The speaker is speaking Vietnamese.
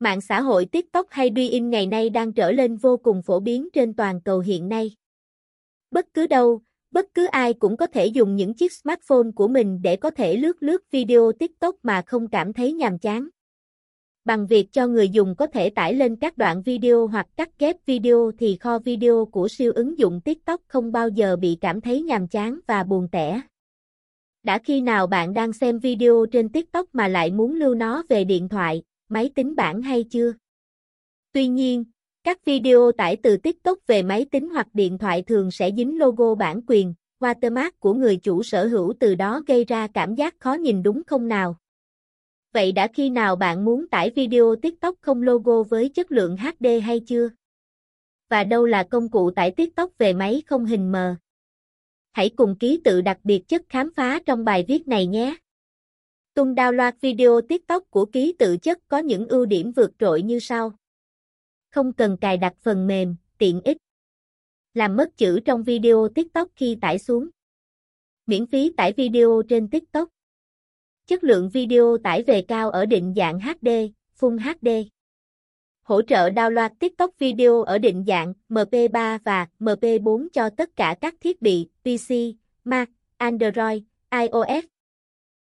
Mạng xã hội TikTok hay Douyin ngày nay đang trở lên vô cùng phổ biến trên toàn cầu hiện nay. Bất cứ đâu, bất cứ ai cũng có thể dùng những chiếc smartphone của mình để có thể lướt lướt video TikTok mà không cảm thấy nhàm chán. Bằng việc cho người dùng có thể tải lên các đoạn video hoặc cắt ghép video thì kho video của siêu ứng dụng TikTok không bao giờ bị cảm thấy nhàm chán và buồn tẻ. Đã khi nào bạn đang xem video trên TikTok mà lại muốn lưu nó về điện thoại, máy tính bảng hay chưa? Tuy nhiên, các video tải từ TikTok về máy tính hoặc điện thoại thường sẽ dính logo bản quyền, watermark của người chủ sở hữu từ đó gây ra cảm giác khó nhìn đúng không nào? Vậy đã khi nào bạn muốn tải video TikTok không logo với chất lượng HD hay chưa? Và đâu là công cụ tải TikTok về máy không hình mờ? Hãy cùng ký tự đặc biệt chất khám phá trong bài viết này nhé. Tung download video TikTok của ký tự chất có những ưu điểm vượt trội như sau. Không cần cài đặt phần mềm, tiện ích. Làm mất chữ trong video TikTok khi tải xuống. Miễn phí tải video trên TikTok. Chất lượng video tải về cao ở định dạng HD, Full HD. Hỗ trợ download TikTok video ở định dạng MP3 và MP4 cho tất cả các thiết bị PC, Mac, Android, iOS